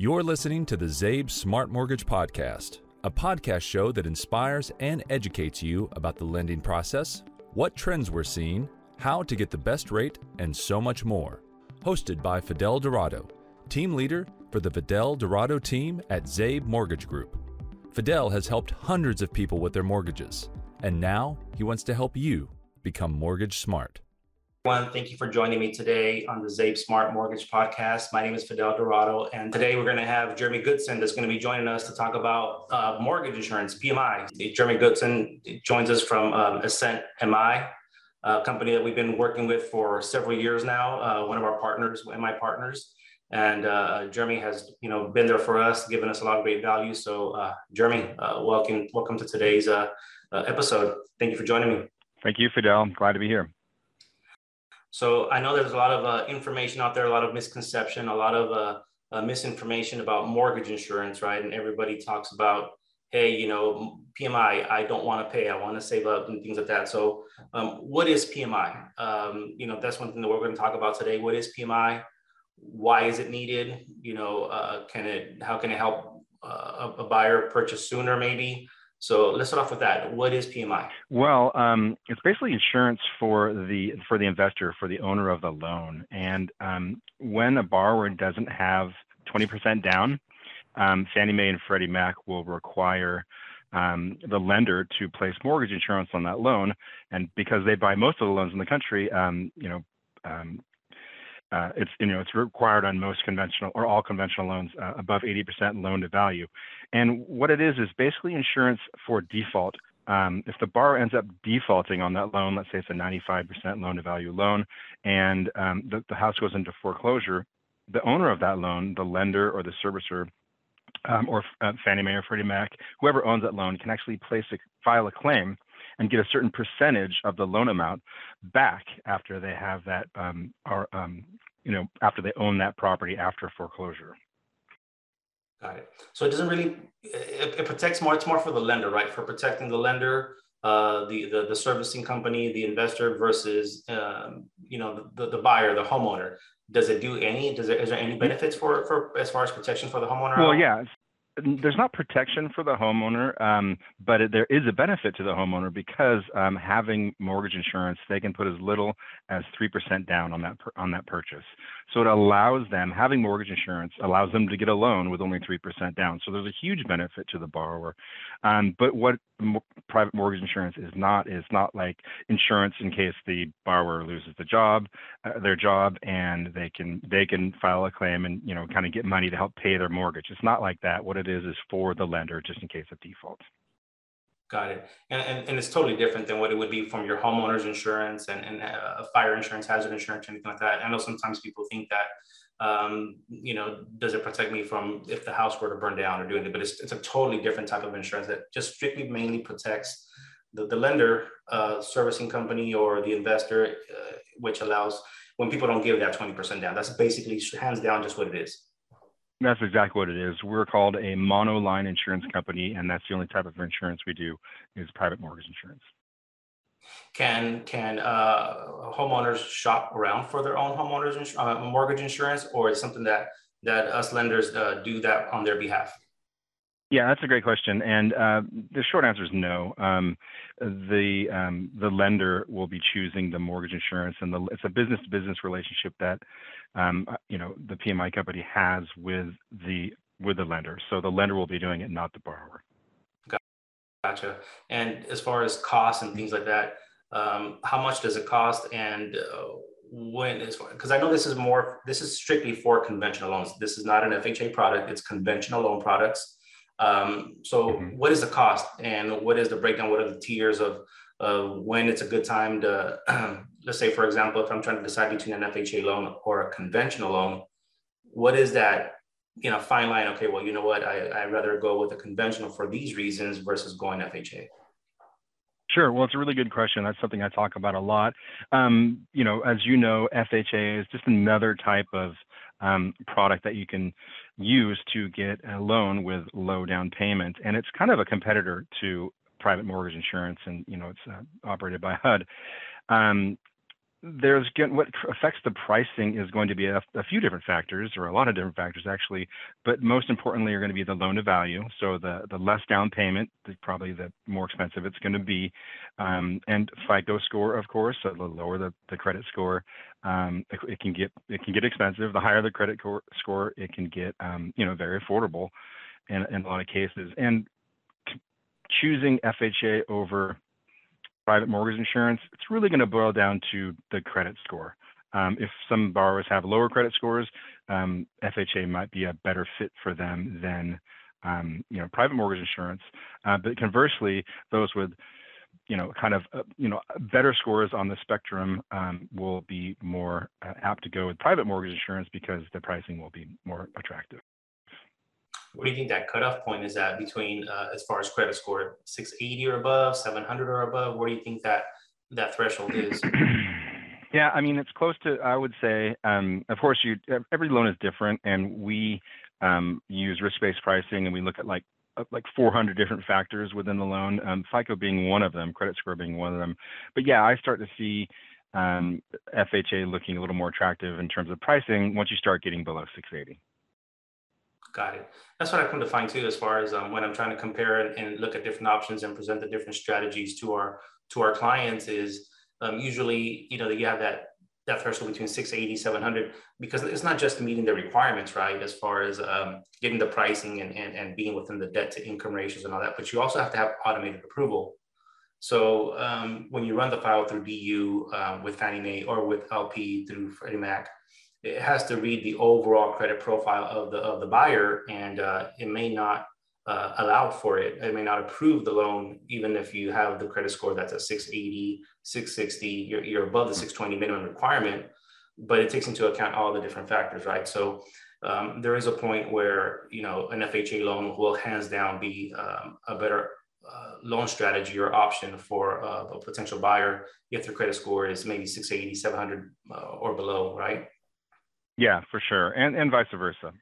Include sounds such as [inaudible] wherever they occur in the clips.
You're listening to the Zabe Smart Mortgage Podcast, a podcast show that inspires and educates you about the lending process, what trends we're seeing, how to get the best rate, and so much more. Hosted by Fidel Dorado, team leader for the Fidel Dorado team at Zabe Mortgage Group. Fidel has helped hundreds of people with their mortgages, and now he wants to help you become mortgage smart. Everyone, thank you for joining me today on the Zabe Smart Mortgage Podcast. My name is Fidel Dorado, and today we're going to have Jeremy Goodson that's going to be joining us to talk about uh, mortgage insurance, PMI. Jeremy Goodson joins us from um, Essent MI, a company that we've been working with for several years now. Uh, one of our partners, MI partners, and uh, Jeremy has you know been there for us, given us a lot of great value. So, uh, Jeremy, uh, welcome, welcome to today's uh, episode. Thank you for joining me. Thank you, Fidel. Glad to be here. So I know there's a lot of uh, information out there, a lot of misconception, a lot of uh, uh, misinformation about mortgage insurance, right? And everybody talks about, hey, you know, PMI, I don't want to pay, I want to save up and things like that. So um, what is PMI? Um, you know, that's one thing that we're going to talk about today. What is PMI? Why is it needed? You know, uh, can it, how can it help uh, a buyer purchase sooner maybe? So let's start off with that. What is PMI? Well, um, it's basically insurance for the for the investor, for the owner of the loan. And um, when a borrower doesn't have 20% down, um, Fannie Mae and Freddie Mac will require um, the lender to place mortgage insurance on that loan. And because they buy most of the loans in the country, um, you know, um, uh, it's you know it's required on most conventional or all conventional loans uh, above 80% loan to value. And what it is is basically insurance for default. Um, if the borrower ends up defaulting on that loan, let's say it's a 95% loan to value loan, and um, the, the, house goes into foreclosure, the owner of that loan, the lender or the servicer, um, or uh, Fannie Mae or Freddie Mac, whoever owns that loan, can actually place a, file a claim and get a certain percentage of the loan amount back after they have that, um, or um, you know, after they own that property after foreclosure. Got it. So it doesn't really it, it, protects more. It's more for the lender, right? For protecting the lender, uh, the, the the servicing company, the investor versus um, you know the, the buyer, the homeowner. Does it do any? Does it is there any benefits for for as far as protection for the homeowner? Well, yeah there's not protection for the homeowner, um, but it, there is a benefit to the homeowner because um, having mortgage insurance, they can put as little as three percent down on that on that purchase. So it allows them having mortgage insurance allows them to get a loan with only three percent down. So there's a huge benefit to the borrower. Um, but what private mortgage insurance is not is not like insurance in case the borrower loses the job, uh, their job, and they can they can file a claim and you know kind of get money to help pay their mortgage. It's not like that. What it is is for the lender just in case of default. Got it. And, and, and it's totally different than what it would be from your homeowner's insurance and, and uh, fire insurance, hazard insurance, anything like that. I know sometimes people think that, um, you know, does it protect me from if the house were to burn down or doing it? But it's, it's a totally different type of insurance that just strictly mainly protects the, the lender, uh, servicing company, or the investor, uh, which allows when people don't give that 20% down. That's basically hands down just what it is. That's exactly what it is. We're called a monoline insurance company, and that's the only type of insurance we do is private mortgage insurance. Can can uh, homeowners shop around for their own homeowners ins- uh, mortgage insurance, or is something that that us lenders uh, do that on their behalf? Yeah, that's a great question, and uh, the short answer is no. Um, the um, the lender will be choosing the mortgage insurance, and the, it's a business to business relationship that um, uh, you know the PMI company has with the with the lender. So the lender will be doing it, not the borrower. Gotcha. And as far as costs and things like that, um, how much does it cost, and uh, when is because I know this is more this is strictly for conventional loans. This is not an FHA product; it's conventional loan products. Um, so mm-hmm. what is the cost and what is the breakdown? What are the tiers of, of when it's a good time to, [clears throat] let's say, for example, if I'm trying to decide between an FHA loan or a conventional loan, what is that, you know, fine line? Okay, well, you know what, I, I'd rather go with a conventional for these reasons versus going FHA. Sure. Well, it's a really good question. That's something I talk about a lot. Um, you know, as you know, FHA is just another type of um, product that you can use to get a loan with low down payment, and it's kind of a competitor to private mortgage insurance, and you know it's uh, operated by HUD. Um, there's what affects the pricing is going to be a, a, few different factors or a lot of different factors actually but most importantly are going to be the loan to value so the the less down payment the, probably the more expensive it's going to be um, and fico score of course so the lower the, the credit score um, it, it, can get it can get expensive. The higher the credit score it can get um, you know very affordable in, in a lot of cases. And choosing fha over private mortgage insurance, it's really going to boil down to the credit score. Um, if some borrowers have lower credit scores, um, FHA might be a better fit for them than um, you know private mortgage insurance. Uh, but conversely, those with you know kind of uh, you know better scores on the spectrum um, will be more uh, apt to go with private mortgage insurance because the pricing will be more attractive. What do you think that cutoff point is at between uh, as far as credit score, 680 or above, 700 or above? Where do you think that that threshold is? [clears throat] Yeah, I mean it's close to. I would say, um, of course, you every loan is different, and we um, use risk-based pricing, and we look at like uh, like 400 different factors within the loan. Um, FICO being one of them, credit score being one of them. But yeah, I start to see um, FHA looking a little more attractive in terms of pricing once you start getting below 680. Got it. That's what I come to find too, as far as um, when I'm trying to compare and, and, look at different options and present the different strategies to our to our clients. Is um, usually you know that you have that that threshold between 680 700 because it's not just meeting the requirements right as far as um, getting the pricing and, and, and being within the debt to income ratios and all that but you also have to have automated approval so um, when you run the file through du uh, with fannie mae or with lp through freddie mac it has to read the overall credit profile of the of the buyer, and uh, it may not uh, allow for it. It may not approve the loan, even if you have the credit score that's a 680, 660. You're, you're above the 620 minimum requirement, but it takes into account all the different factors, right? So um, there is a point where you know an FHA loan will hands down be um, a better uh, loan strategy or option for uh, a potential buyer if their credit score is maybe 680, 700 uh, or below, right? Yeah, for sure, and and vice versa.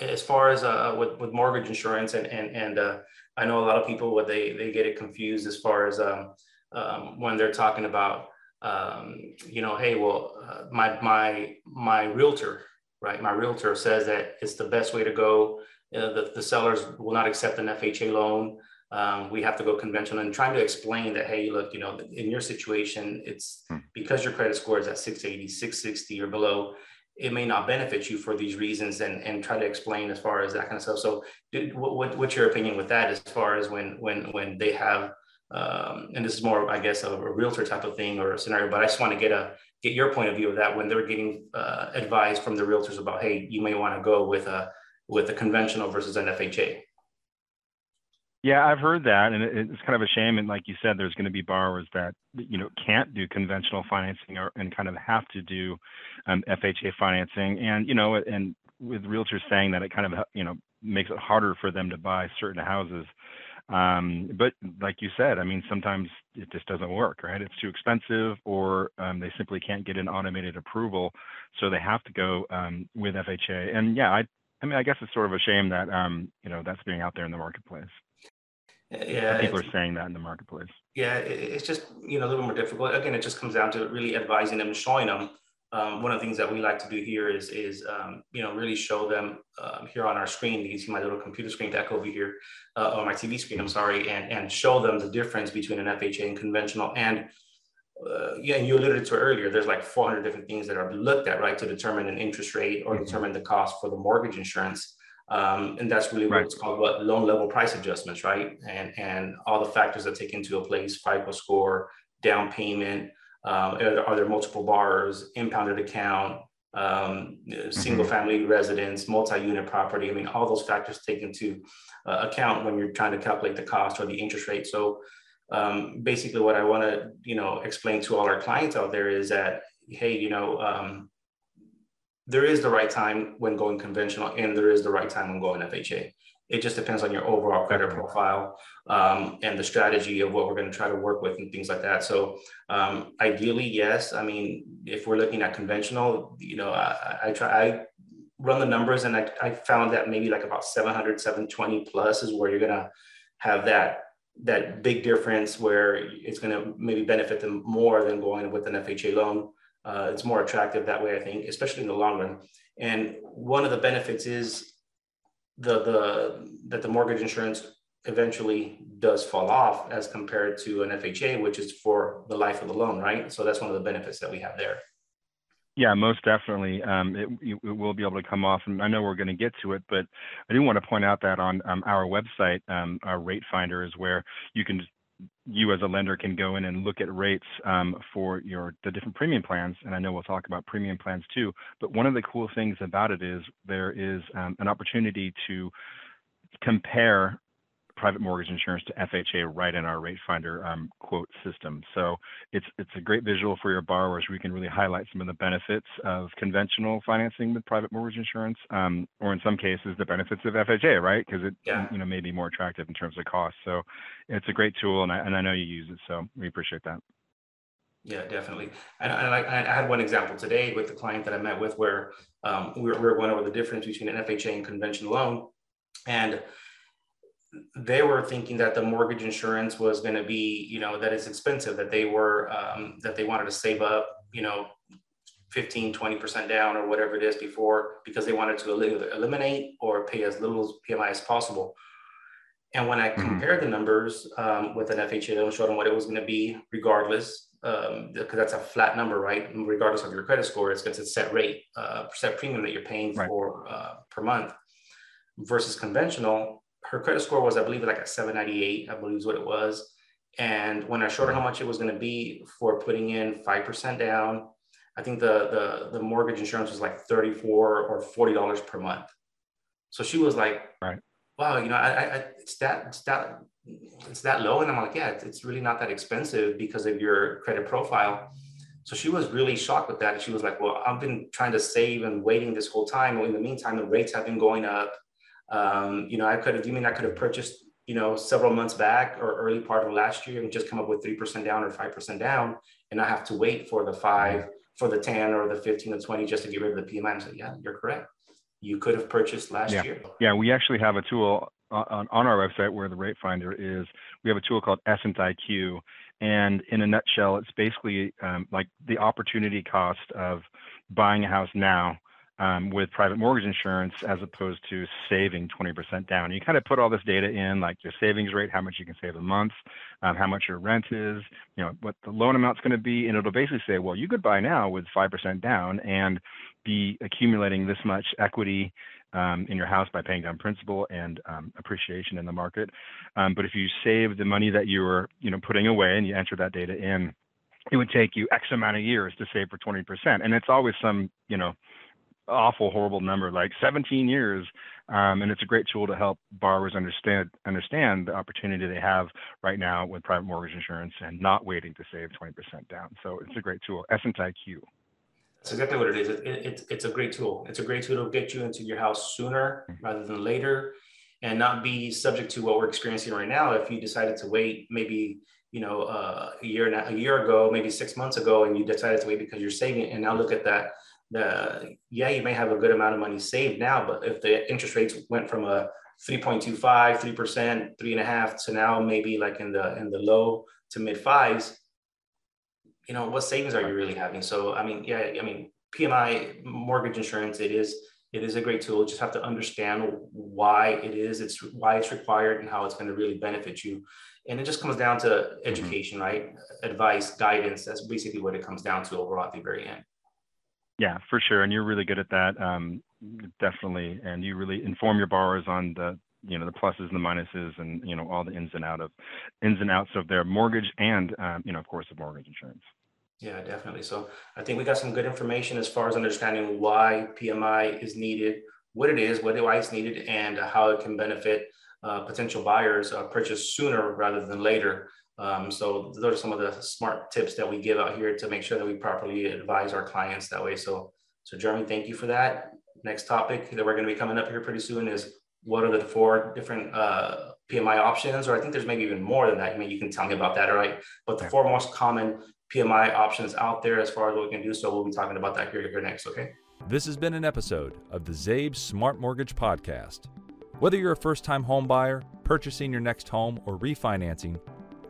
As far as uh, with with mortgage insurance, and and and uh, I know a lot of people what they they get it confused as far as um, um, when they're talking about um, you know, hey, well, uh, my my my realtor, right? My realtor says that it's the best way to go. Uh, the the sellers will not accept an FHA loan. Um, we have to go conventional and trying to explain that hey look you know in your situation it's hmm. because your credit score is at 680 660 or below it may not benefit you for these reasons and, and try to explain as far as that kind of stuff. So did, what, what's your opinion with that as far as when, when, when they have, um, and this is more, I guess, a, a, realtor type of thing or a scenario, but I just want to get a, get your point of view of that when they're getting uh, advice from the realtors about, Hey, you may want to go with a, with a conventional versus an FHA. Yeah, I've heard that, and it's kind of a shame. And like you said, there's going to be borrowers that you know can't do conventional financing or and kind of have to do um, FHA financing. And you know, and with realtors saying that, it kind of you know makes it harder for them to buy certain houses. Um, but like you said, I mean, sometimes it just doesn't work, right? It's too expensive, or um, they simply can't get an automated approval, so they have to go um, with FHA. And yeah, I, I mean, I guess it's sort of a shame that um, you know that's being out there in the marketplace. Yeah, people are saying that in the marketplace. Yeah, it's just you know a little more difficult. Again, it just comes down to really advising them, showing them. Um, one of the things that we like to do here is is um, you know really show them um, here on our screen. You can see my little computer screen back over here, uh, or my TV screen. I'm sorry, and and show them the difference between an FHA and conventional. And uh, yeah, and you alluded to earlier. There's like 400 different things that are looked at, right, to determine an interest rate or mm-hmm. determine the cost for the mortgage insurance. Um, and that's really what's called what loan level price adjustments, right? And and all the factors that take into a place: FICO score, down payment, um, are, there, are, there, multiple borrowers, impounded account, um, single mm-hmm. family residence, multi-unit property. I mean, all those factors take into uh, account when you're trying to calculate the cost or the interest rate. So um, basically, what I want to you know explain to all our clients out there is that hey, you know um, there is the right time when going conventional and there is the right time when going FHA. It just depends on your overall credit profile um, and the strategy of what we're going to try to work with and things like that. So um, ideally, yes. I mean, if we're looking at conventional, you know, I, I try, I run the numbers and I, I found that maybe like about 700, 720 plus is where you're going to have that that big difference where it's going to maybe benefit them more than going with an FHA loan Uh, it's more attractive that way, I think, especially in the long run. And one of the benefits is the the that the mortgage insurance eventually does fall off as compared to an FHA, which is for the life of the loan, right? So that's one of the benefits that we have there. Yeah, most definitely. Um, it, it, will be able to come off, and I know we're going to get to it, but I do want to point out that on um, our website, um, our rate finder is where you can, you as a lender can go in and look at rates um, for your the different premium plans, and I know we'll talk about premium plans too. But one of the cool things about it is there is um, an opportunity to compare private mortgage insurance to FHA right in our rate finder um, quote system. So it's it's a great visual for your borrowers. We can really highlight some of the benefits of conventional financing with private mortgage insurance, um, or in some cases the benefits of FHA, right? Because it yeah. you know may be more attractive in terms of cost. So it's a great tool, and I, and I know you use it, so we appreciate that. Yeah, definitely. And, and I, I, had one example today with the client that I met with where um, we, were, we were going over the difference between an FHA and conventional loan. And they were thinking that the mortgage insurance was going to be, you know, that it's expensive, that they were, um, that they wanted to save up, you know, 15, 20% down or whatever it is before, because they wanted to eliminate or pay as little PMI as possible. And when I mm-hmm. compared the numbers um, with an FHA loan, showed them what it was going to be regardless, um, because that's a flat number, right? Regardless of your credit score, it's, it's a set rate, uh, set premium that you're paying right. for uh, per month versus conventional her credit score was, I believe, like a 798, I believe is what it was. And when I showed her how much it was going to be for putting in 5% down, I think the, the, the mortgage insurance was like 34 or $40 per month. So she was like, right. wow, you know, I, I, it's that, it's that, it's that low. And I'm like, yeah, it's, it's really not that expensive because of your credit profile. So she was really shocked with that. And she was like, well, I've been trying to save and waiting this whole time. Well, in the meantime, the rates have been going up um, you know, I could have, you mean I could have purchased, you know, several months back or early part of last year and just come up with 3% down or 5% down and I have to wait for the five, for the 10 or the 15 or 20 just to get rid of the PMI. And say, yeah, you're correct. You could have purchased last yeah. year. Yeah, we actually have a tool on, on our website where the rate finder is. We have a tool called Essent IQ. And in a nutshell, it's basically um, like the opportunity cost of buying a house now um, with private mortgage insurance as opposed to saving 20% down. You kind of put all this data in, like your savings rate, how much you can save a month, um, how much your rent is, you know, what the loan amount's going to be, and it'll basically say, well, you could buy now with 5% down and be accumulating this much equity um, in your house by paying down principal and um, appreciation in the market. Um, but if you save the money that you were, you know, putting away and you enter that data in, it would take you X amount of years to save for 20%. And it's always some, you know, awful, horrible number, like 17 years. Um, and it's a great tool to help borrowers understand understand the opportunity they have right now with private mortgage insurance and not waiting to save 20% down. So it's a great tool. Essent IQ. That's exactly what it is. It, it, it, it's a great tool. It's a great tool to get you into your house sooner mm-hmm. rather than later and not be subject to what we're experiencing right now. If you decided to wait maybe you know uh, a year a year ago, maybe six months ago, and you decided to wait because you're saving, and now look at that the yeah, you may have a good amount of money saved now, but if the interest rates went from a 3.25, 3%, three and a half to now maybe like in the in the low to mid fives, you know, what savings are you really having? So I mean, yeah, I mean, PMI mortgage insurance, it is it is a great tool. You just have to understand why it is, it's why it's required and how it's going to really benefit you. And it just comes down to mm-hmm. education, mm-hmm. right? Advice, guidance. That's basically what it comes down to overall at the very end. Yeah, for sure. And you're really good at that. Um, definitely. And you really inform your borrowers on the, you know, the pluses and the minuses and, you know, all the ins and out of ins and outs of their mortgage and, um, you know, of course, of mortgage insurance. Yeah, definitely. So I think we got some good information as far as understanding why PMI is needed, what it is, why it's needed, and how it can benefit uh, potential buyers uh, purchase sooner rather than later. Um, so those are some of the smart tips that we give out here to make sure that we properly advise our clients that way. So, so Jeremy, thank you for that. Next topic that we're going to be coming up here pretty soon is what are the four different uh, PMI options, or I think there's maybe even more than that. I mean, you can tell me about that, all right? But the four most common PMI options out there as far as what we can do. So we'll be talking about that here, here next, okay? This has been an episode of the Zabe Smart Mortgage Podcast. Whether you're a first time home buyer, purchasing your next home, or refinancing,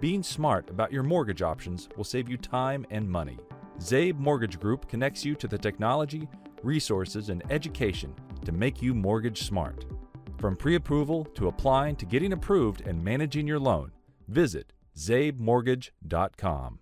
being smart about your mortgage options will save you time and money. Zabe Mortgage Group connects you to the technology, resources, and education to make you mortgage smart. From pre approval to applying to getting approved and managing your loan, visit zabemortgage.com.